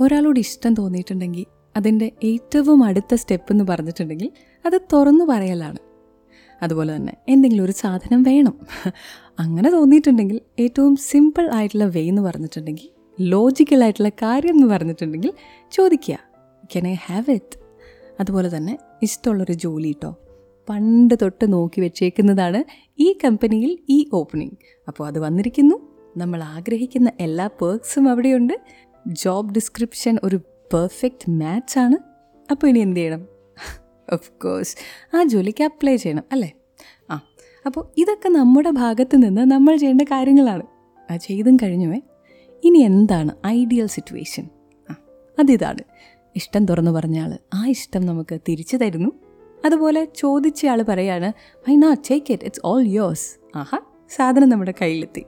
ഒരാളോട് ഇഷ്ടം തോന്നിയിട്ടുണ്ടെങ്കിൽ അതിന്റെ ഏറ്റവും അടുത്ത സ്റ്റെപ്പ് എന്ന് പറഞ്ഞിട്ടുണ്ടെങ്കിൽ അത് തുറന്നു പറയലാണ്. അതുപോലെ തന്നെ എന്തെങ്കിലും ഒരു സാധനം വേണം. അങ്ങനെ തോന്നിയിട്ടുണ്ടെങ്കിൽ ഏറ്റവും സിമ്പിൾ ആയിട്ടുള്ള വേ എന്ന് പറഞ്ഞിട്ടുണ്ടെങ്കിൽ ലോജിക്കലായിട്ടുള്ള കാര്യം എന്ന് പറഞ്ഞിട്ടുണ്ടെങ്കിൽ ചോദിക്കുക കെൻ ഐ ഹാവ് ഇറ്റ് അതുപോലെ തന്നെ ഇഷ്ടമുള്ളൊരു ജോലി കേട്ടോ പണ്ട് തൊട്ട് നോക്കി വെച്ചേക്കുന്നതാണ് ഈ കമ്പനിയിൽ ഈ ഓപ്പണിംഗ് അപ്പോൾ അത് വന്നിരിക്കുന്നു. നമ്മൾ ആഗ്രഹിക്കുന്ന എല്ലാ പേർക്സും അവിടെയുണ്ട്. ജോബ് ഡിസ്ക്രിപ്ഷൻ ഒരു പെർഫെക്റ്റ് മാച്ചാണ് അപ്പോൾ ഇനി എന്ത് ചെയ്യണം? ഓഫ് കോഴ്സ് ആ ജോലിക്ക് അപ്ലൈ ചെയ്യണം അല്ലേ? ആ അപ്പോൾ ഇതൊക്കെ നമ്മുടെ ഭാഗത്ത് നിന്ന് നമ്മൾ ചെയ്യേണ്ട കാര്യങ്ങളാണ്. ആ ചെയ്തും കഴിഞ്ഞുവേ. ഇനി എന്താണ് ഐഡിയൽ സിറ്റുവേഷൻ ആ അതിതാണ്. ഇഷ്ടം തുറന്നു പറഞ്ഞാൽ ആ ഇഷ്ടം നമുക്ക് തിരിച്ചു തരുന്നു. അതുപോലെ ചോദിച്ചയാൾ പറയാണ് I not take it it's all yours ആഹാ സാധനം നമ്മുടെ കയ്യിലെത്തി.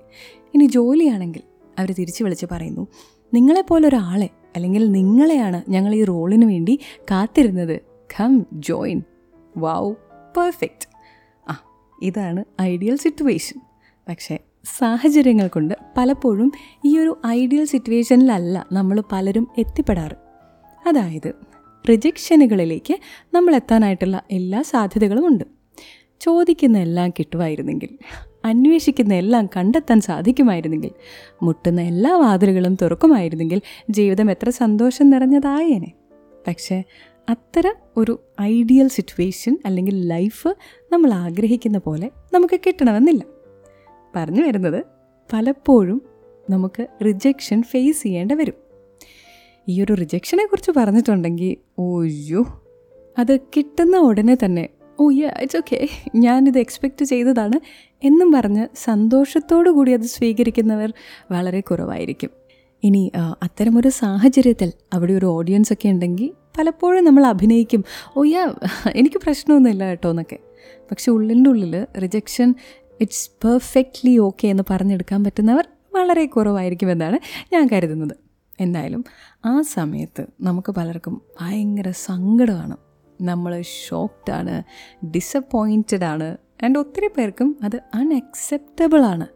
ഇനി ജോലിയാണെങ്കിൽ അവർ തിരിച്ചു വിളിച്ച് പറയുന്നു നിങ്ങളെപ്പോലെ ഒരാളെ അല്ലെങ്കിൽ നിങ്ങളെയാണ് ഞങ്ങൾ ഈ റോളിന് വേണ്ടി കാത്തിരുന്നത്. കം ജോയിൻ വാവ് പെർഫെക്റ്റ് ആ ഇതാണ് ഐഡിയൽ സിറ്റുവേഷൻ പക്ഷേ സാഹചര്യങ്ങൾ കൊണ്ട് പലപ്പോഴും ഈ ഒരു ഐഡിയൽ സിറ്റുവേഷനിലല്ല നമ്മൾ പലരും എത്തിപ്പെടാറ്. അതായത് റിജക്ഷനുകളിലേക്ക് നമ്മൾ എത്താനായിട്ടുള്ള എല്ലാ സാധ്യതകളും ഉണ്ട്. ചോദിക്കുന്ന എല്ലാം കിട്ടുമായിരുന്നെങ്കിൽ അന്വേഷിക്കുന്ന എല്ലാം കണ്ടെത്താൻ സാധിക്കുമായിരുന്നെങ്കിൽ മുട്ടുന്ന എല്ലാ വാതിലുകളും തുറക്കുമായിരുന്നെങ്കിൽ ജീവിതം എത്ര സന്തോഷം നിറഞ്ഞതായേനെ. പക്ഷേ അത്തരം ഒരു ഐഡിയൽ സിറ്റുവേഷൻ അല്ലെങ്കിൽ ലൈഫ് നമ്മൾ ആഗ്രഹിക്കുന്ന പോലെ നമുക്ക് കിട്ടണമെന്നില്ല. പറഞ്ഞു വരുന്നത് പലപ്പോഴും നമുക്ക് റിജക്ഷൻ ഫേസ് ചെയ്യേണ്ടി വരും. ഈ ഒരു റിജക്ഷനെ കുറിച്ച് പറഞ്ഞിട്ടുണ്ടെങ്കിൽ ഓയ്യോ അത് കിട്ടുന്ന ഉടനെ തന്നെ ഓ യാ ഇറ്റ്സ് ഓക്കെ ഞാനിത് എക്സ്പെക്റ്റ് ചെയ്തതാണ്. എന്നും പറഞ്ഞ് സന്തോഷത്തോടു കൂടി അത് സ്വീകരിക്കുന്നവർ വളരെ കുറവായിരിക്കും. ഇനി അത്തരമൊരു സാഹചര്യത്തിൽ അവിടെ ഒരു ഓഡിയൻസ് ഒക്കെ ഉണ്ടെങ്കിൽ പലപ്പോഴും നമ്മൾ അഭിനയിക്കും. ഓ യാ എനിക്ക് പ്രശ്നമൊന്നുമില്ല കേട്ടോ എന്നൊക്കെ. പക്ഷെ ഉള്ളിന്റെ ഉള്ളിൽ റിജക്ഷൻ ഇറ്റ്സ് പെർഫെക്റ്റ്ലി ഓക്കെ എന്ന് പറഞ്ഞെടുക്കാൻ പറ്റുന്നവർ വളരെ കുറവായിരിക്കും എന്നാണ് ഞാൻ കരുതുന്നത്. എന്തായാലും ആ സമയത്ത് നമുക്ക് പലർക്കും ഭയങ്കര സങ്കടമാണ് നമ്മൾ ഷോക്ക്ഡാണ് ഡിസപ്പോയിന്റഡ് ആണ് ആൻഡ് ഒത്തിരി പേർക്കും അത് അൺഅക്സെപ്റ്റബിൾ ആണ്.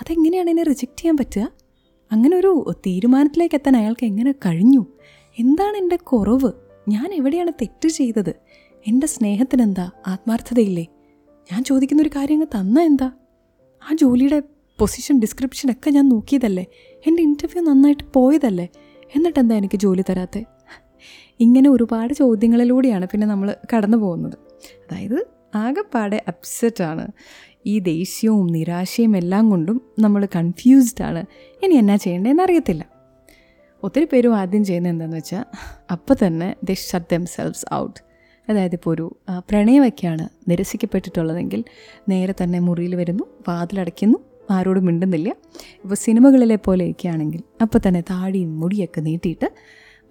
അതെങ്ങനെയാണ് എന്നെ റിജക്റ്റ് ചെയ്യാൻ പറ്റുക? അങ്ങനെ ഒരു തീരുമാനത്തിലേക്ക് എത്താൻ അയാൾക്ക് എങ്ങനെ കഴിഞ്ഞു? എന്താണ് എന്റെ കുറവ്? ഞാൻ എവിടെയാണ് തെറ്റ് ചെയ്തത്? എന്റെ സ്നേഹത്തിനെന്താ? ആത്മാർത്ഥതയില്ലേ? ഞാൻ ചോദിക്കുന്ന ഒരു കാര്യം അങ്ങ് തന്ന എന്താ? ആ ജോലിയുടെ പൊസിഷൻ ഡിസ്ക്രിപ്ഷനൊക്കെ ഞാൻ നോക്കിയതല്ലേ? എന്റെ ഇന്റർവ്യൂ നന്നായിട്ട് പോയതല്ലേ? എന്നിട്ട് എന്താ എനിക്ക് ജോലി തരാത്തെ? ഇങ്ങനെ ഒരുപാട് ചോദ്യങ്ങളിലൂടെയാണ് പിന്നെ നമ്മൾ കടന്നു പോകുന്നത്. അതായത് ആകെപ്പാടെ അപ്സെറ്റാണ് ഈ ദേഷ്യവും നിരാശയും എല്ലാം കൊണ്ടും നമ്മൾ കൺഫ്യൂസ്ഡ് ആണ്. ഇനി എന്നാ ചെയ്യേണ്ടതെന്ന് അറിയത്തില്ല. ഒത്തിരി പേരും ആദ്യം ചെയ്യുന്നത് എന്താണെന്ന് വെച്ചാൽ അപ്പം തന്നെ they shut themselves out അതായത് ഇപ്പോൾ ഒരു പ്രണയമൊക്കെയാണ് നിരസിക്കപ്പെട്ടിട്ടുള്ളതെങ്കിൽ നേരെ തന്നെ മുറിയിൽ വരുന്നു വാതിലടയ്ക്കുന്നു ആരോടും മിണ്ടുന്നില്ല. ഇപ്പോൾ സിനിമകളിലെ പോലെയൊക്കെ ആണെങ്കിൽ അപ്പോൾ തന്നെ താടിയും മുടിയൊക്കെ നീട്ടിയിട്ട്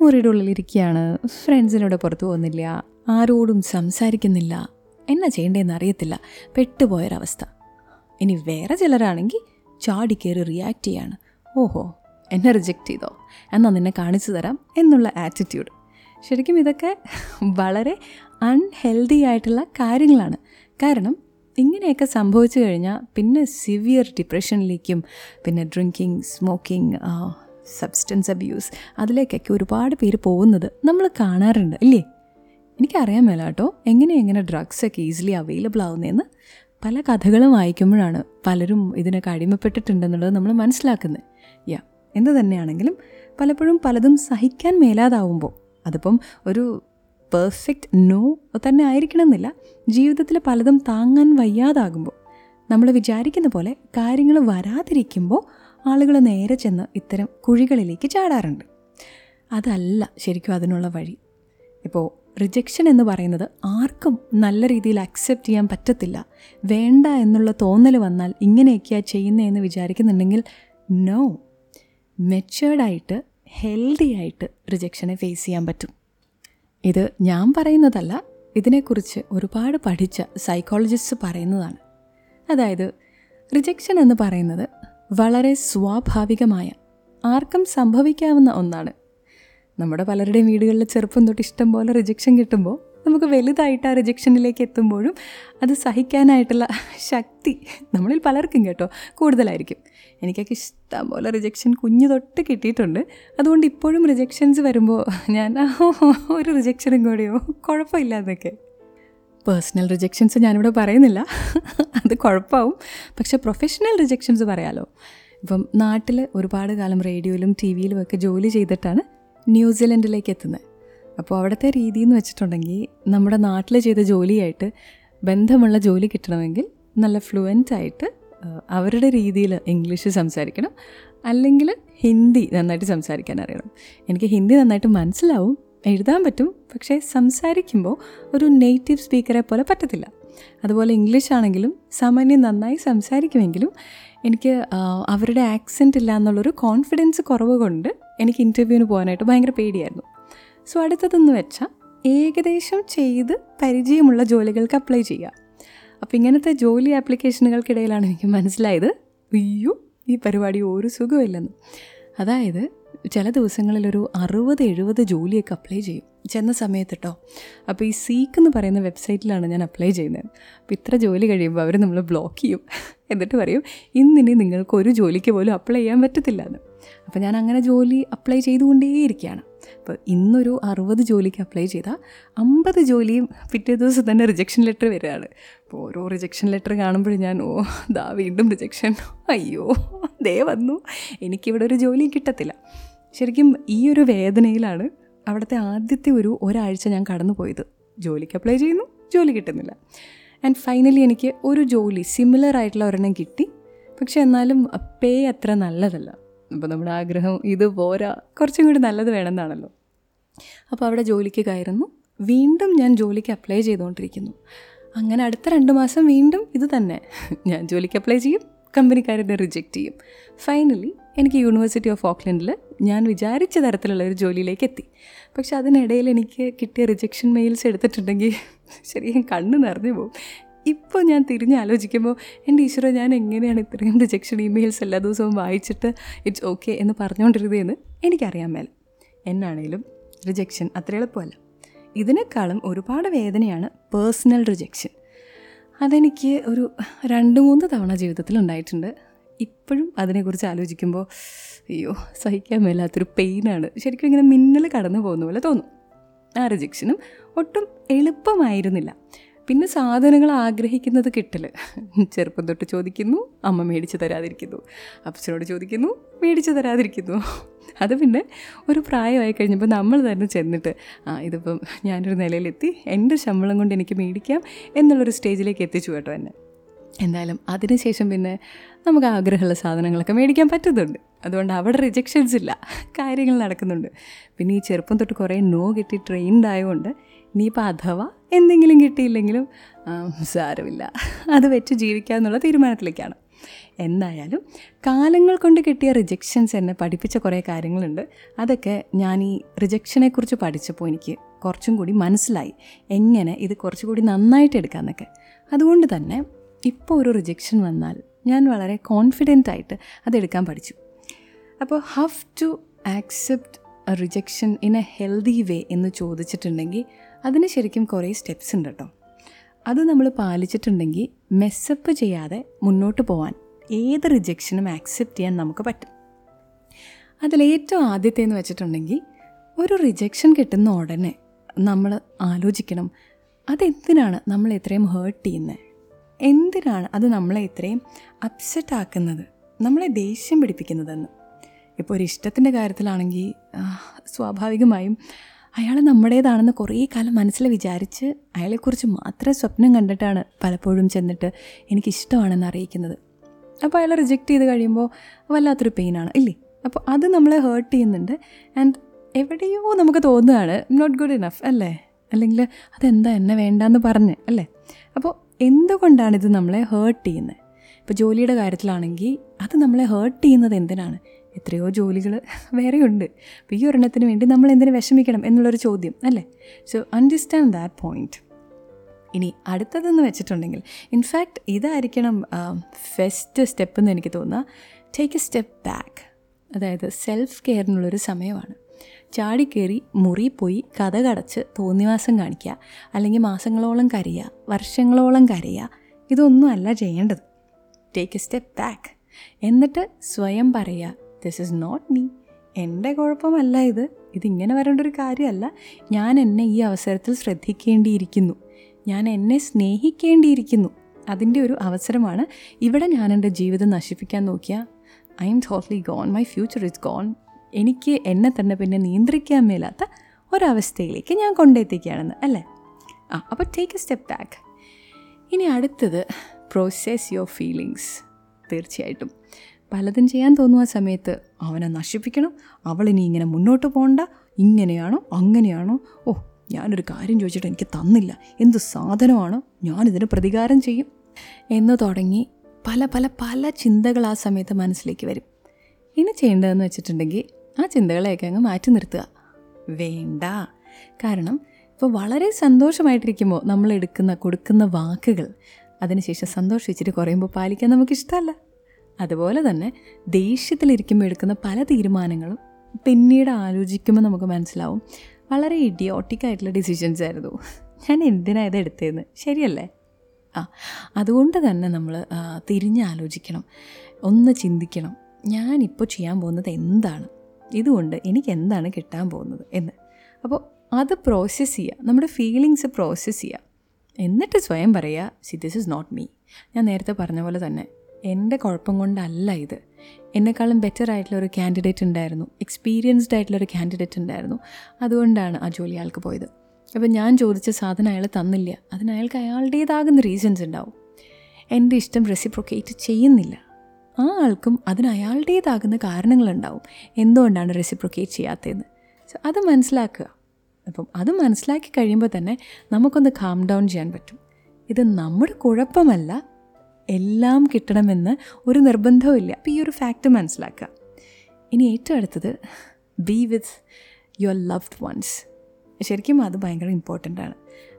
മുറിയുടെ ഉള്ളിലിരിക്കുകയാണ് ഫ്രണ്ട്സിനോട് പുറത്തു പോകുന്നില്ല. ആരോടും സംസാരിക്കുന്നില്ല. എന്നാ ചെയ്യേണ്ടതെന്ന് അറിയത്തില്ല. പെട്ടുപോയൊരവസ്ഥ. ഇനി വേറെ ചിലരാണെങ്കിൽ ചാടി കയറി റിയാക്റ്റ് ചെയ്യാണ്. ഓഹോ എന്നെ റിജക്റ്റ് ചെയ്തോ? എന്നാൽ നിന്നെ കാണിച്ചു തരാം എന്നുള്ള ആറ്റിറ്റ്യൂഡ് ശരിക്കും ഇതൊക്കെ വളരെ അൺഹെൽതി ആയിട്ടുള്ള കാര്യങ്ങളാണ്. കാരണം ഇങ്ങനെയൊക്കെ സംഭവിച്ചു കഴിഞ്ഞാൽ പിന്നെ സിവിയർ ഡിപ്രഷനിലേക്കും പിന്നെ ഡ്രിങ്കിങ് സ്മോക്കിംഗ് സബ്സ്റ്റൻസ് അബ്യൂസ് അതിലേക്കൊക്കെ ഒരുപാട് പേര് പോകുന്നത് നമ്മൾ കാണാറുണ്ട് അല്ലേ എനിക്കറിയാൻ മേല കേട്ടോ എങ്ങനെ എങ്ങനെ ഡ്രഗ്സൊക്കെ ഈസിലി അവൈലബിൾ ആവുന്നതെന്ന് പല കഥകളും വായിക്കുമ്പോഴാണ് പലരും ഇതിനൊക്കെ അടിമപ്പെട്ടിട്ടുണ്ടെന്നുള്ളത് നമ്മൾ മനസ്സിലാക്കുന്നത് യാ എന്ത് തന്നെയാണെങ്കിലും പലപ്പോഴും പലതും സഹിക്കാൻ മേലാതാവുമ്പോൾ അതിപ്പം ഒരു പെർഫെക്റ്റ് നോ തന്നെ ആയിരിക്കണമെന്നില്ല. ജീവിതത്തിൽ പലതും താങ്ങാൻ വയ്യാതാകുമ്പോൾ നമ്മൾ വിചാരിക്കുന്ന പോലെ കാര്യങ്ങൾ വരാതിരിക്കുമ്പോൾ ആളുകൾ നേരെ ചെന്ന് ഇത്തരം കുഴികളിലേക്ക് ചാടാറുണ്ട്. അതല്ല ശരിക്കും അതിനുള്ള വഴി. ഇപ്പോൾ റിജക്ഷൻ എന്ന് പറയുന്നത് ആർക്കും നല്ല രീതിയിൽ അക്സെപ്റ്റ് ചെയ്യാൻ പറ്റത്തില്ല. വേണ്ട എന്നുള്ള തോന്നൽ വന്നാൽ ഇങ്ങനെയൊക്കെയാണ് ചെയ്യുന്നതെന്ന് വിചാരിക്കുന്നുണ്ടെങ്കിൽ നോ മെച്ചേർഡായിട്ട് ഹെൽത്തി ആയിട്ട് റിജക്ഷനെ ഫേസ് ചെയ്യാൻ പറ്റും. ഇത് ഞാൻ പറയുന്നതല്ല ഇതിനെക്കുറിച്ച് ഒരുപാട് പഠിച്ച സൈക്കോളജിസ്റ്റ് പറയുന്നതാണ്. അതായത് റിജക്ഷൻ എന്ന് പറയുന്നത് വളരെ സ്വാഭാവികമായ ആർക്കും സംഭവിക്കാവുന്ന ഒന്നാണ്. നമ്മുടെ പലരുടെയും വീടുകളിൽ ചെറുപ്പം തൊട്ട് ഇഷ്ടം പോലെ റിജക്ഷൻ കിട്ടുമ്പോൾ നമുക്ക് വലുതായിട്ട് ആ റിജക്ഷനിലേക്ക് എത്തുമ്പോഴും അത് സഹിക്കാനായിട്ടുള്ള ശക്തി നമ്മളിൽ പലർക്കും കേട്ടോ കൂടുതലായിരിക്കും. എനിക്കൊക്കെ ഇഷ്ടം പോലെ റിജക്ഷൻ കുഞ്ഞു തൊട്ട് കിട്ടിയിട്ടുണ്ട്. അതുകൊണ്ട് ഇപ്പോഴും റിജക്ഷൻസ് വരുമ്പോൾ ഞാൻ ഒരു റിജക്ഷനും കൂടെയോ? കുഴപ്പമില്ല എന്നൊക്കെ പേഴ്സണൽ റിജക്ഷൻസ് ഞാനിവിടെ പറയുന്നില്ല. അത് കുഴപ്പമാവും. പക്ഷേ പ്രൊഫഷണൽ റിജക്ഷൻസ് പറയാലോ. ഇപ്പം നാട്ടിൽ ഒരുപാട് കാലം റേഡിയോയിലും ടി വിയിലും ഒക്കെ ജോലി ചെയ്തിട്ടാണ് ന്യൂസിലൻഡിലേക്ക് എത്തുന്നത് അപ്പോൾ അവിടുത്തെ രീതി എന്ന് വെച്ചിട്ടുണ്ടെങ്കിൽ നമ്മുടെ നാട്ടിൽ ചെയ്ത ജോലിയായിട്ട് ബന്ധമുള്ള ജോലി കിട്ടണമെങ്കിൽ നല്ല ഫ്ലുവന്റ് ആയിട്ട് അവരുടെ രീതിയിൽ ഇംഗ്ലീഷ് സംസാരിക്കണം. അല്ലെങ്കിൽ ഹിന്ദി നന്നായിട്ട് സംസാരിക്കാൻ അറിയണം. എനിക്ക് ഹിന്ദി നന്നായിട്ട് മനസ്സിലാവും. എഴുതാൻ പറ്റും പക്ഷേ സംസാരിക്കുമ്പോൾ ഒരു നേറ്റീവ് സ്പീക്കറെ പോലെ പറ്റത്തില്ല. അതുപോലെ ഇംഗ്ലീഷ് ആണെങ്കിലും സാമാന്യം നന്നായി സംസാരിക്കുമെങ്കിലും എനിക്ക് അവരുടെ ആക്സെന്റ് ഇല്ല എന്നുള്ളൊരു കോൺഫിഡൻസ് കുറവ് കൊണ്ട് എനിക്ക് ഇന്റർവ്യൂവിന് പോകാനായിട്ട് ഭയങ്കര പേടിയായിരുന്നു. സോ അടുത്തതെന്ന് വെച്ചാൽ ഏകദേശം ചെയ്ത് പരിചയമുള്ള ജോലികൾക്ക് അപ്ലൈ ചെയ്യുക അപ്പോൾ ഇങ്ങനത്തെ ജോലി ആപ്ലിക്കേഷനുകൾക്കിടയിലാണ് എനിക്ക് മനസ്സിലായത് അയ്യോ ഈ പരിപാടി ഒരു സുഖമില്ലെന്ന്. അതായത് ചില ദിവസങ്ങളിൽ ഒരു അറുപത് എഴുപത് ജോലിയൊക്കെ അപ്ലൈ ചെയ്യും. ചെന്ന സമയത്ത് കേട്ടോ അപ്പോൾ ഈ സീക്ക് എന്ന് പറയുന്ന വെബ്സൈറ്റിലാണ് ഞാൻ അപ്ലൈ ചെയ്യുന്നത്. അപ്പോൾ ഇത്ര ജോലി കഴിയുമ്പോൾ അവർ നമ്മൾ ബ്ലോക്ക് ചെയ്യും. എന്നിട്ട് പറയും ഇന്നിനി നിങ്ങൾക്ക് ഒരു ജോലിക്ക് പോലും അപ്ലൈ ചെയ്യാൻ പറ്റത്തില്ല എന്ന് അപ്പോൾ ഞാൻ അങ്ങനെ ജോലി അപ്ലൈ ചെയ്തുകൊണ്ടേയിരിക്കുകയാണ്. അപ്പോൾ ഇന്നൊരു അറുപത് ജോലിക്ക് അപ്ലൈ ചെയ്താൽ അമ്പത് ജോലിയും പിറ്റേ ദിവസം തന്നെ റിജക്ഷൻ ലെറ്റർ വരികയാണ്. അപ്പോൾ ഓരോ റിജക്ഷൻ ലെറ്റർ കാണുമ്പോഴും ഞാൻ ഓ ദാ വീണ്ടും റിജക്ഷൻ അയ്യോ. ദേ വന്നു. എനിക്കിവിടെ ഒരു ജോലി കിട്ടത്തില്ല. ശരിക്കും ഈ ഒരു വേദനയിലാണ് അവിടുത്തെ ആദ്യത്തെ ഒരു ഒരാഴ്ച ഞാൻ കടന്നു പോയത് ജോലിക്ക് അപ്ലൈ ചെയ്യുന്നു ജോലി കിട്ടുന്നില്ല. ആൻഡ് ഫൈനലി എനിക്ക് ഒരു ജോലി സിമിലർ ആയിട്ടുള്ള ഒരെണ്ണം കിട്ടി. പക്ഷെ എന്നാലും പേ അത്ര നല്ലതല്ല. അപ്പോൾ നമ്മുടെ ആഗ്രഹം ഇത് പോരാ. കുറച്ചും കൂടി നല്ലത് വേണമെന്നാണല്ലോ. അപ്പോൾ അവിടെ ജോലിക്ക് കയറുന്നു. വീണ്ടും ഞാൻ ജോലിക്ക് അപ്ലൈ ചെയ്തുകൊണ്ടിരിക്കുന്നു. അങ്ങനെ അടുത്ത രണ്ട് മാസം വീണ്ടും ഇത് തന്നെ. ഞാൻ ജോലിക്ക് അപ്ലൈ ചെയ്യും കമ്പനിക്കാരെന്നെ റിജക്റ്റ് ചെയ്യും. ഫൈനലി എനിക്ക് യൂണിവേഴ്സിറ്റി ഓഫ് ഓക്ലൻഡിൽ ഞാൻ വിചാരിച്ച തരത്തിലുള്ള ഒരു ജോലിയിലേക്ക് എത്തി. പക്ഷെ അതിനിടയിൽ എനിക്ക് കിട്ടിയ റിജക്ഷൻ മെയിൽസ് എടുത്തിട്ടുണ്ടെങ്കിൽ ശരിക്കും കണ്ണ് നിറഞ്ഞു പോകും ഇപ്പോൾ ഞാൻ തിരിഞ്ഞ് ആലോചിക്കുമ്പോൾ എന്റെ ഈശ്വരോ ഞാൻ എങ്ങനെയാണ് ഇത്രയും റിജക്ഷൻ ഇമെയിൽസ് എല്ലാ ദിവസവും വായിച്ചിട്ട് ഇറ്റ്സ് ഓക്കെ എന്ന് പറഞ്ഞുകൊണ്ടിരുന്നതെന്ന് എനിക്കറിയാൻ മേല. എന്നാണേലും റിജക്ഷൻ അത്ര എളുപ്പമല്ല. ഇതിനേക്കാളും ഒരുപാട് വേദനയാണ് പേഴ്സണൽ റിജക്ഷൻ അതെനിക്ക് ഒരു രണ്ട് മൂന്ന് തവണ ജീവിതത്തിൽ ഉണ്ടായിട്ടുണ്ട്. ഇപ്പോഴും അതിനെക്കുറിച്ച് ആലോചിക്കുമ്പോൾ അയ്യോ സഹിക്കാൻ മേലാത്തൊരു പെയിനാണ് ശരിക്കും ഇങ്ങനെ മിന്നൽ കടന്നു പോകുന്ന പോലെ തോന്നും. ആ റിജക്ഷനും ഒട്ടും എളുപ്പമായിരുന്നില്ല. പിന്നെ സാധനങ്ങൾ ആഗ്രഹിക്കുന്നത് കിട്ടൽ ചെറുപ്പം തൊട്ട് ചോദിക്കുന്നു അമ്മ മേടിച്ച് തരാതിരിക്കുന്നു. അപ്പച്ചനോട് ചോദിക്കുന്നു മേടിച്ച് തരാതിരിക്കുന്നു. അത് പിന്നെ ഒരു പ്രായമായി കഴിഞ്ഞപ്പോൾ നമ്മൾ തന്നെ ചെന്നിട്ട് ആ ഇതിപ്പം ഞാനൊരു നിലയിലെത്തി എന്റെ ശമ്പളം കൊണ്ട് എനിക്ക് മേടിക്കാം എന്നുള്ളൊരു സ്റ്റേജിലേക്ക് എത്തിച്ചു കേട്ടോ എന്നെ. എന്തായാലും അതിനുശേഷം പിന്നെ നമുക്ക് ആഗ്രഹമുള്ള സാധനങ്ങളൊക്കെ മേടിക്കാൻ പറ്റുന്നുണ്ട്. അതുകൊണ്ട് അവിടെ റിജക്ഷൻസ് ഇല്ല. കാര്യങ്ങൾ നടക്കുന്നുണ്ട്. പിന്നെ ഈ ചെറുപ്പം തൊട്ട് കുറേ നോ കിട്ടി ട്രെയിൻഡ് ആയതുകൊണ്ട് ഇനിയിപ്പോൾ അഥവാ എന്തെങ്കിലും കിട്ടിയില്ലെങ്കിലും സാരമില്ല. അത് വെച്ച് ജീവിക്കുക എന്നുള്ള തീരുമാനത്തിലേക്കാണ്. എന്തായാലും കാലങ്ങൾ കൊണ്ട് കിട്ടിയ റിജക്ഷൻസ് എന്നെ പഠിപ്പിച്ച കുറേ കാര്യങ്ങളുണ്ട്. അതൊക്കെ ഞാൻ ഈ റിജക്ഷനെക്കുറിച്ച് പഠിച്ചപ്പോൾ എനിക്ക് കുറച്ചും കൂടി മനസ്സിലായി. എങ്ങനെ ഇത് കുറച്ചുകൂടി നന്നായിട്ട് എടുക്കാമെന്നൊക്കെ അതുകൊണ്ട് തന്നെ ഇപ്പോൾ ഒരു റിജക്ഷൻ വന്നാൽ ഞാൻ വളരെ കോൺഫിഡന്റ് ആയിട്ട് അതെടുക്കാൻ പഠിച്ചു. അപ്പോൾ have to accept rejection in a healthy way എന്ന് ചോദിച്ചിട്ടുണ്ടെങ്കിൽ അതിന് ശരിക്കും കുറേ സ്റ്റെപ്സ് ഉണ്ട് കേട്ടോ. അത് നമ്മൾ പാലിച്ചിട്ടുണ്ടെങ്കിൽ മെസ്സപ്പ് ചെയ്യാതെ മുന്നോട്ട് പോകാൻ ഏത് റിജക്ഷനും ആക്സെപ്റ്റ് ചെയ്യാൻ നമുക്ക് പറ്റും. അതിലേറ്റവും ആദ്യത്തെ എന്ന് വെച്ചിട്ടുണ്ടെങ്കിൽ ഒരു റിജക്ഷൻ കിട്ടുന്ന ഉടനെ നമ്മൾ ആലോചിക്കണം അതെന്തിനാണ് നമ്മൾ ഇത്രയും ഹേർട്ട് ചെയ്യുന്നത്? എന്തിനാണ് അത് നമ്മളെ ഇത്രയും അപ്സെറ്റ് ആക്കുന്നത്? നമ്മളെ ദേഷ്യം പിടിപ്പിക്കുന്നതെന്ന്. ഇപ്പോൾ ഒരു ഇഷ്ടത്തിന്റെ കാര്യത്തിലാണെങ്കിൽ സ്വാഭാവികമായും അയാൾ നമ്മുടേതാണെന്ന് കുറേ കാലം മനസ്സിൽ വിചാരിച്ച് അയാളെക്കുറിച്ച് മാത്രം സ്വപ്നം കണ്ടിട്ടാണ് പലപ്പോഴും ചെന്നിട്ട് എനിക്കിഷ്ടമാണെന്ന് അറിയിക്കുന്നത്. അപ്പോൾ അയാൾ റിജക്റ്റ് ചെയ്ത് കഴിയുമ്പോൾ വല്ലാത്തൊരു പെയിനാണ് ഇല്ലേ? അപ്പോൾ അത് നമ്മളെ ഹേർട്ട് ചെയ്യുന്നുണ്ട്. ആൻഡ് എവിടെയോ നമുക്ക് തോന്നുകയാണ് നോട്ട് ഗുഡ് ഇനഫ് അല്ലേ? അല്ലെങ്കിൽ അതെന്താ എന്നെ വേണ്ടാന്ന് പറഞ്ഞ് അല്ലേ? അപ്പോൾ എന്തുകൊണ്ടാണ് ഇത് നമ്മളെ ഹേർട്ട് ചെയ്യുന്നത്? ഇപ്പോൾ ജോലിയുടെ കാര്യത്തിലാണെങ്കിൽ അത് നമ്മളെ ഹേർട്ട് ചെയ്യുന്നത് എന്തിനാണ്? എത്രയോ ജോലികൾ വേറെയുണ്ട്. അപ്പോൾ ഈ ഒരെണ്ണത്തിന് വേണ്ടി നമ്മൾ എന്തിനു വിഷമിക്കണം എന്നുള്ളൊരു ചോദ്യം അല്ലേ? സോ അണ്ടർസ്റ്റാൻഡ് ദാറ്റ് പോയിന്റ് ഇനി അടുത്തതെന്ന് വെച്ചിട്ടുണ്ടെങ്കിൽ ഇൻഫാക്റ്റ് ഇതായിരിക്കണം ഫസ്റ്റ് സ്റ്റെപ്പ് എന്ന് എനിക്ക് തോന്നുക ടേക്ക് എ സ്റ്റെപ്പ് ബാക്ക് അതായത് സെൽഫ് കെയറിനുള്ളൊരു സമയമാണ്. ചാടിക്കേറി മുറി പോയി കഥ കടച്ച് തോന്നിവാസം കാണിക്കുക അല്ലെങ്കിൽ മാസങ്ങളോളം കരയുക വർഷങ്ങളോളം കരയുക ഇതൊന്നും അല്ല ചെയ്യേണ്ടത്. ടേക്ക് എ സ്റ്റെപ്പ് ബാക്ക് എന്നിട്ട് സ്വയം പറയുക ദിസ് ഇസ് നോട്ട് മീ എന്റെ കുഴപ്പമല്ല ഇത്. ഇതിങ്ങനെ വരേണ്ട ഒരു കാര്യമല്ല. ഞാൻ എന്നെ ഈ അവസരത്തിൽ ശ്രദ്ധിക്കേണ്ടിയിരിക്കുന്നു. ഞാൻ എന്നെ സ്നേഹിക്കേണ്ടിയിരിക്കുന്നു. അതിന്റെ ഒരു അവസരമാണ് ഇവിടെ ഞാൻ എന്റെ ജീവിതം നശിപ്പിക്കാൻ നോക്കിയാൽ I am totally gone my future is gone എനിക്ക് എന്നെ തന്നെ പിന്നെ നിയന്ത്രിക്കാൻ മേലാത്ത ഒരവസ്ഥയിലേക്ക് ഞാൻ കൊണ്ടെത്തിക്കുകയാണെന്ന് അല്ലേ? ആ അപ്പോൾ ടേക്ക് എ സ്റ്റെപ്പ് ബാക്ക് ഇനി അടുത്തത് പ്രോസസ് യുവർ ഫീലിങ്സ് തീർച്ചയായിട്ടും. പലതും ചെയ്യാൻ തോന്നുന്ന സമയത്ത്. അവനെ നശിപ്പിക്കണം. അവളിനി ഇങ്ങനെ മുന്നോട്ട് പോകണ്ട ഇങ്ങനെയാണോ? അങ്ങനെയാണോ? ഓ ഞാനൊരു കാര്യം ചോദിച്ചിട്ട് എനിക്ക് തന്നില്ല. എന്ത് സാധനമാണോ? ഞാനിതിന് പ്രതികാരം ചെയ്യും. എന്ന് തുടങ്ങി പല പല പല ചിന്തകൾ ആ സമയത്ത് മനസ്സിലേക്ക് വരും. ഇനി ചെയ്യേണ്ടതെന്ന് വെച്ചിട്ടുണ്ടെങ്കിൽ ആ ചിന്തകളെയൊക്കെ അങ്ങ് മാറ്റി നിർത്തുക. വേണ്ട. കാരണം ഇപ്പോൾ വളരെ സന്തോഷമായിട്ടിരിക്കുമ്പോൾ നമ്മൾ എടുക്കുന്ന കൊടുക്കുന്ന വാക്കുകൾ അതിനുശേഷം സന്തോഷിച്ചിട്ട് കുറയുമ്പോൾ പാലിക്കാൻ നമുക്കിഷ്ടമല്ല. അതുപോലെ തന്നെ ദേഷ്യത്തിലിരിക്കുമ്പോൾ എടുക്കുന്ന പല തീരുമാനങ്ങളും പിന്നീട് ആലോചിക്കുമ്പോൾ നമുക്ക് മനസ്സിലാവും. വളരെ ഇഡിയോട്ടിക് ആയിട്ടുള്ള ഡിസിഷൻസ് ആയിരുന്നു. ഞാൻ എന്തിനാ ഇത് എടുത്തതെന്ന്? ശരിയല്ലേ? ആ അതുകൊണ്ട് തന്നെ നമ്മൾ തിരിഞ്ഞാലോചിക്കണം. ഒന്ന് ചിന്തിക്കണം. ഞാനിപ്പോൾ ചെയ്യാൻ പോകുന്നത് എന്താണ്? ഇതുകൊണ്ട് എനിക്ക് എന്താണ് കിട്ടാൻ പോകുന്നത് എന്ന്. അപ്പോൾ അത് പ്രോസസ്സ് ചെയ്യുക. നമ്മുടെ ഫീലിങ്സ് പ്രോസസ്സ് ചെയ്യുക. എന്നിട്ട് സ്വയം പറയുക see this is not me ഞാൻ നേരത്തെ പറഞ്ഞ പോലെ തന്നെ എന്റെ കുഴപ്പം കൊണ്ടല്ല ഇത്. എന്നെക്കാളും ബെറ്റർ ആയിട്ടുള്ള ഒരു കാൻഡിഡേറ്റ് ഉണ്ടായിരുന്നു. എക്സ്പീരിയൻസ്ഡ് ആയിട്ടുള്ള ഒരു കാൻഡിഡേറ്റ് ഉണ്ടായിരുന്നു. അതുകൊണ്ടാണ് ആ ജോലി അയാൾക്ക് പോയത്. അപ്പോൾ ഞാൻ ചോദിച്ച സാധനം അയാൾ തന്നില്ല. അതിന് അയാൾക്ക് അയാളുടേതാകുന്ന റീസൺസ് ഉണ്ടാവും. എന്റെ ഇഷ്ടം റെസിപ്രൊക്കേറ്റ് ചെയ്യുന്നില്ല. ആ ആൾക്കും അതിന് അയാളുടേതാകുന്ന കാരണങ്ങളുണ്ടാവും. എന്തുകൊണ്ടാണ് റെസിപ്രൊക്കേറ്റ് ചെയ്യാത്തതെന്ന്? സോ അത് മനസ്സിലാക്കുക. അപ്പം അത് മനസ്സിലാക്കി കഴിയുമ്പോൾ തന്നെ നമുക്കൊന്ന് കാം ഡൗൺ ചെയ്യാൻ പറ്റും. ഇത് നമ്മുടെ കുഴപ്പമല്ല. എല്ലാം കിട്ടണമെന്ന് ഒരു നിർബന്ധവുമില്ല അപ്പോൾ ഈ ഒരു ഫാക്റ്റ് മനസ്സിലാക്കുക. ഇനി ഏറ്റവും അടുത്തത് be with your loved ones ശരിക്കും അത് ഭയങ്കര ഇമ്പോർട്ടന്റ് ആണ്.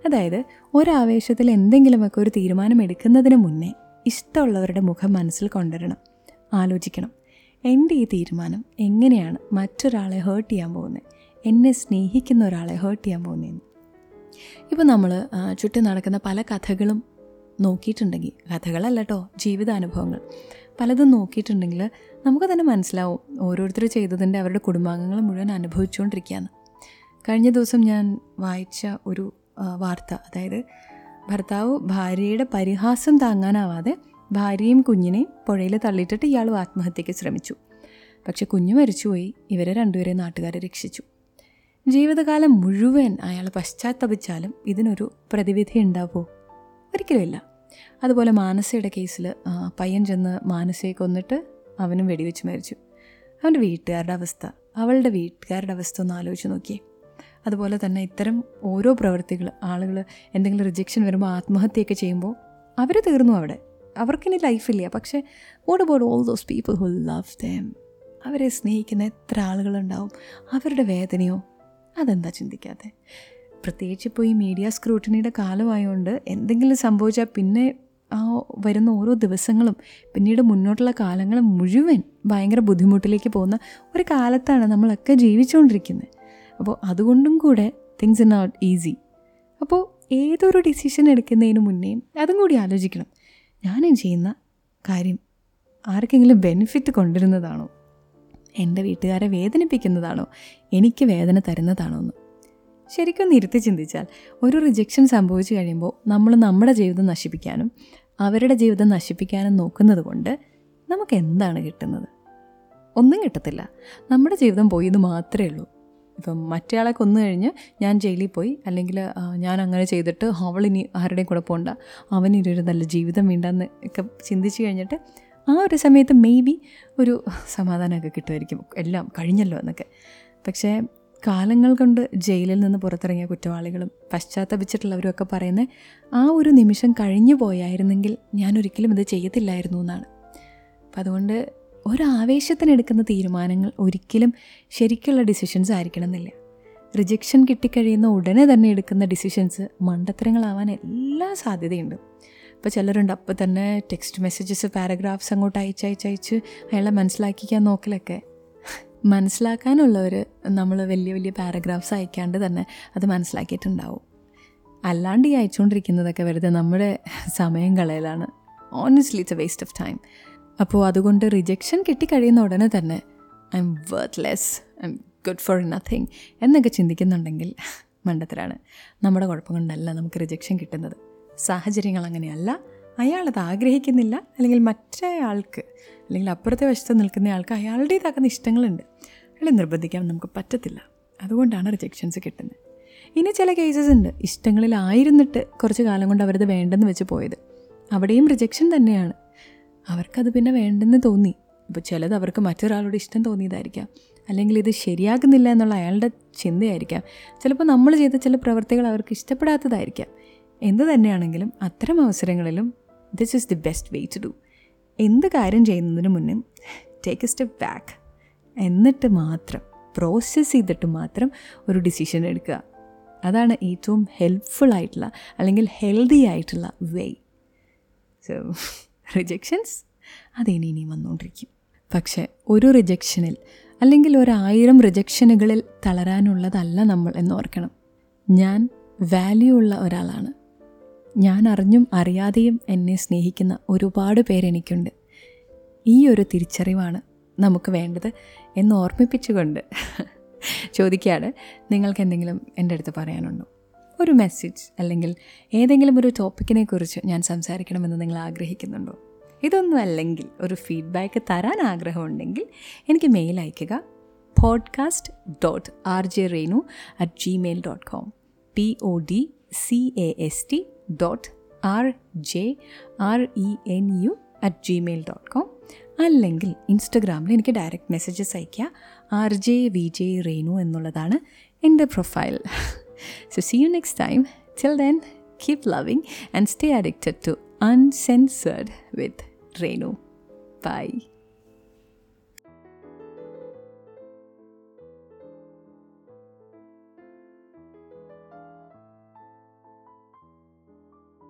അതായത് ഒരാവേശത്തിൽ എന്തെങ്കിലുമൊക്കെ ഒരു തീരുമാനം എടുക്കുന്നതിന് മുന്നേ ഇഷ്ടമുള്ളവരുടെ മുഖം മനസ്സിൽ കൊണ്ടുവരണം. ആലോചിക്കണം. എന്റെ ഈ തീരുമാനം എങ്ങനെയാണ് മറ്റൊരാളെ ഹേർട്ട് ചെയ്യാൻ പോകുന്നത്? എന്നെ സ്നേഹിക്കുന്ന ഒരാളെ ഹേർട്ട് ചെയ്യാൻ പോകുന്നതെന്ന്. ഇപ്പോൾ നമ്മൾ ചുറ്റും നടക്കുന്ന പല കഥകളും നോക്കിയിട്ടുണ്ടെങ്കിൽ കഥകളല്ല കേട്ടോ ജീവിതാനുഭവങ്ങൾ. പലതും നോക്കിയിട്ടുണ്ടെങ്കിൽ നമുക്ക് തന്നെ മനസ്സിലാവും ഓരോരുത്തർ ചെയ്തതിന്റെ അവരുടെ കുടുംബാംഗങ്ങൾ മുഴുവൻ അനുഭവിച്ചുകൊണ്ടിരിക്കുകയാണ്. കഴിഞ്ഞ ദിവസം ഞാൻ വായിച്ച ഒരു വാർത്ത അതായത് ഭർത്താവ് ഭാര്യയുടെ പരിഹാസം താങ്ങാനാവാതെ ഭാര്യയും കുഞ്ഞിനെയും പുഴയിൽ തള്ളിയിട്ടിട്ട് ഇയാൾ ആത്മഹത്യയ്ക്ക് ശ്രമിച്ചു. പക്ഷെ കുഞ്ഞു മരിച്ചുപോയി ഇവരെ രണ്ടുപേരെ നാട്ടുകാരെ രക്ഷിച്ചു. ജീവിതകാലം മുഴുവൻ അയാൾ പശ്ചാത്തപിച്ചാലും ഇതിനൊരു പ്രതിവിധി ഉണ്ടാവുമോ? ഒരിക്കലുമില്ല. അതുപോലെ മാനസയുടെ കേസിൽ പയ്യൻ ചെന്ന് മാനസയെ കൊന്നിട്ട് അവനും വെടിവെച്ച് മരിച്ചു. അവന്റെ വീട്ടുകാരുടെ അവസ്ഥ അവളുടെ വീട്ടുകാരുടെ അവസ്ഥ ഒന്ന് ആലോചിച്ച് നോക്കിയേ. അതുപോലെ തന്നെ ഇത്തരം ഓരോ പ്രവൃത്തികൾ ആളുകൾ എന്തെങ്കിലും റിജക്ഷൻ വരുമ്പോൾ ആത്മഹത്യയൊക്കെ ചെയ്യുമ്പോൾ അവർ തീർന്നു അവിടെ. അവർക്കിനി ലൈഫില്ല പക്ഷേ what about all those people who love them അവരെ സ്നേഹിക്കുന്ന എത്ര ആളുകളുണ്ടാവും? അവരുടെ വേദനയോ? അതെന്താ ചിന്തിക്കാതെ പ്രത്യേകിച്ച് ഇപ്പോൾ ഈ മീഡിയ സ്ക്രൂട്ടിനിയുടെ കാലമായതുകൊണ്ട് എന്തെങ്കിലും സംഭവിച്ചാൽ പിന്നെ ആ വരുന്ന ഓരോ ദിവസങ്ങളും പിന്നീട് മുന്നോട്ടുള്ള കാലങ്ങൾ മുഴുവൻ ഭയങ്കര ബുദ്ധിമുട്ടിലേക്ക് പോകുന്ന ഒരു കാലത്താണ് നമ്മളൊക്കെ ജീവിച്ചുകൊണ്ടിരിക്കുന്നത്. അപ്പോൾ അതുകൊണ്ടും കൂടെ തിങ്സ് ഇൻ നോട്ട് ഈസി അപ്പോൾ ഏതൊരു ഡിസിഷൻ എടുക്കുന്നതിന് മുന്നേയും അതും കൂടി ആലോചിക്കണം. ഞാനും ചെയ്യുന്ന കാര്യം ആർക്കെങ്കിലും ബെനിഫിറ്റ് കൊണ്ടുവരുന്നതാണോ എന്റെ വീട്ടുകാരെ വേദനിപ്പിക്കുന്നതാണോ? എനിക്ക് വേദന തരുന്നതാണോ എന്ന്. ശരിക്കും ഇരുത്തി ചിന്തിച്ചാൽ ഒരു റിജക്ഷൻ സംഭവിച്ചു കഴിയുമ്പോൾ നമ്മൾ നമ്മുടെ ജീവിതം നശിപ്പിക്കാനും അവരുടെ ജീവിതം നശിപ്പിക്കാനും നോക്കുന്നത് കൊണ്ട് നമുക്ക് എന്താണ് കിട്ടുന്നത്? ഒന്നും കിട്ടത്തില്ല. നമ്മുടെ ജീവിതം പോയി മാത്രമേ ഉള്ളൂ. ഇപ്പം മറ്റേയാളെ കൊന്നു കഴിഞ്ഞ് ഞാൻ ജയിലിൽ പോയി അല്ലെങ്കിൽ ഞാൻ അങ്ങനെ ചെയ്തിട്ട് അവളിനി ആരുടെയും കൂടെ പോകണ്ട അവനിനി ഒരു നല്ല ജീവിതം വേണ്ടെന്ന് ഒക്കെ ചിന്തിച്ച് കഴിഞ്ഞിട്ട് ആ ഒരു സമയത്ത് മേ ബി ഒരു സമാധാനമൊക്കെ കിട്ടുമായിരിക്കും. എല്ലാം കഴിഞ്ഞല്ലോ എന്നൊക്കെ. പക്ഷേ കാലങ്ങൾ കൊണ്ട് ജയിലിൽ നിന്ന് പുറത്തിറങ്ങിയ കുറ്റവാളികളും പശ്ചാത്തപിച്ചിട്ടുള്ളവരും ഒക്കെ പറയുന്ന ആ ഒരു നിമിഷം കഴിഞ്ഞു പോയായിരുന്നെങ്കിൽ ഞാൻ ഒരിക്കലും ഇത് ചെയ്യത്തില്ലായിരുന്നു എന്നാണ്. അപ്പം അതുകൊണ്ട് ഒരാവേശത്തിനെടുക്കുന്ന തീരുമാനങ്ങൾ ഒരിക്കലും ശരിക്കുള്ള ഡിസിഷൻസ് ആയിരിക്കണമെന്നില്ല. റിജക്ഷൻ കിട്ടിക്കഴിയുന്ന ഉടനെ തന്നെ എടുക്കുന്ന ഡിസിഷൻസ് മണ്ടത്തരങ്ങളാവാൻ എല്ലാ സാധ്യതയുണ്ട്. ഇപ്പോൾ ചിലരുണ്ട് അപ്പോൾ തന്നെ ടെക്സ്റ്റ് മെസ്സേജസ് പാരഗ്രാഫ്സ് അങ്ങോട്ട് അയച്ചയച്ചയച്ച് അയാളെ മനസ്സിലാക്കിക്കാൻ നോക്കലൊക്കെ. മനസ്സിലാക്കാനുള്ളവർ നമ്മൾ വലിയ വലിയ പാരഗ്രാഫ്സ് അയക്കാണ്ട് തന്നെ അത് മനസ്സിലാക്കിയിട്ടുണ്ടാവും. അല്ലാണ്ട് ഈ അയച്ചുകൊണ്ടിരിക്കുന്നതൊക്കെ വെറുതെ നമ്മുടെ സമയം കളയലാണ്. Honestly it's a waste of time അപ്പോൾ അതുകൊണ്ട് റിജക്ഷൻ കിട്ടിക്കഴിയുന്ന ഉടനെ തന്നെ I am worthless I am good for nothing എന്നൊക്കെ ചിന്തിക്കുന്നുണ്ടെങ്കിൽ മണ്ടത്തരാണ്. നമ്മുടെ കുഴപ്പം കൊണ്ടല്ല നമുക്ക് റിജക്ഷൻ കിട്ടുന്നത്. സാഹചര്യങ്ങൾ അങ്ങനെയല്ല. അയാളത് ആഗ്രഹിക്കുന്നില്ല അല്ലെങ്കിൽ മറ്റേ ആൾക്ക് അല്ലെങ്കിൽ അപ്പുറത്തെ വശത്ത് നിൽക്കുന്ന ആൾക്ക് അയാളുടേതാക്കുന്ന ഇഷ്ടങ്ങളുണ്ട്. അയാളെ നിർബന്ധിക്കാൻ നമുക്ക് പറ്റത്തില്ല. അതുകൊണ്ടാണ് റിജക്ഷൻസ് കിട്ടുന്നത്. ഇനി ചില കേസസ് ഉണ്ട്. ഇഷ്ടങ്ങളിലായിരുന്നിട്ട് കുറച്ച് കാലം കൊണ്ട് അവരത് വേണ്ടെന്ന് വെച്ച് പോയത്. അവിടെയും റിജക്ഷൻ തന്നെയാണ്. അവർക്കത് പിന്നെ വേണ്ടെന്ന് തോന്നി. ഇപ്പോൾ ചിലത് അവർക്ക് മറ്റൊരാളോട് ഇഷ്ടം തോന്നിയതായിരിക്കാം. അല്ലെങ്കിൽ ഇത് ശരിയാകുന്നില്ല എന്നുള്ള അയാളുടെ ചിന്തയായിരിക്കാം. ചിലപ്പോൾ നമ്മൾ ചെയ്ത ചില പ്രവൃത്തികൾ അവർക്ക് ഇഷ്ടപ്പെടാത്തതായിരിക്കാം. എന്ത് തന്നെയാണെങ്കിലും അത്തരം അവസരങ്ങളിലും this is the best way to do എന്ത് കാര്യം ചെയ്യുന്നതിന് മുന്നേ ടേക്ക് എ സ്റ്റെപ്പ് ബാക്ക് എന്നിട്ട് മാത്രം പ്രോസസ്സ് ചെയ്തിട്ട് മാത്രം ഒരു ഡിസിഷൻ എടുക്കുക. അതാണ് ഏറ്റവും ഹെൽപ്ഫുൾ ആയിട്ടുള്ള അല്ലെങ്കിൽ ഹെൽത്തി ആയിട്ടുള്ള വേ സോ റിജക്ഷൻസ് അതിനി ഇനിയും വന്നുകൊണ്ടിരിക്കും പക്ഷേ ഒരു റിജക്ഷനിൽ അല്ലെങ്കിൽ ഒരായിരം റിജക്ഷനുകളിൽ തളരാനുള്ളതല്ല നമ്മൾ എന്ന് ഓർക്കണം. ഞാൻ വാല്യൂ ഉള്ള ഒരാളാണ്. ഞാൻ അറിഞ്ഞും അറിയാതെയും എന്നെ സ്നേഹിക്കുന്ന ഒരുപാട് പേരെനിക്കുണ്ട്. ഈ ഒരു തിരിച്ചറിവാണ് നമുക്ക് വേണ്ടത് എന്ന് ഓർമ്മിപ്പിച്ചുകൊണ്ട് ചോദിക്കാതെ നിങ്ങൾക്ക് എന്തെങ്കിലും എന്റെ അടുത്ത് പറയാനുണ്ടോ? ഒരു മെസ്സേജ് അല്ലെങ്കിൽ ഏതെങ്കിലും ഒരു ടോപ്പിക്കിനെ കുറിച്ച് ഞാൻ സംസാരിക്കണമെന്ന് നിങ്ങൾ ആഗ്രഹിക്കുന്നുണ്ടോ? ഇതൊന്നും അല്ലെങ്കിൽ ഒരു ഫീഡ്ബാക്ക് തരാൻ ആഗ്രഹമുണ്ടെങ്കിൽ എനിക്ക് മെയിൽ അയയ്ക്കുക. Podcast dot R J Renu at Gmail dot com P O D C A S T dot R J R E N U at Gmail dot com അല്ലെങ്കിൽ ഇൻസ്റ്റഗ്രാമിൽ എനിക്ക് ഡയറക്റ്റ് മെസ്സേജസ് അയയ്ക്കുക R J V J Renu എന്നുള്ളതാണ് എന്റെ profile so see you next time till then keep loving and stay addicted to uncensored with Renu Bye.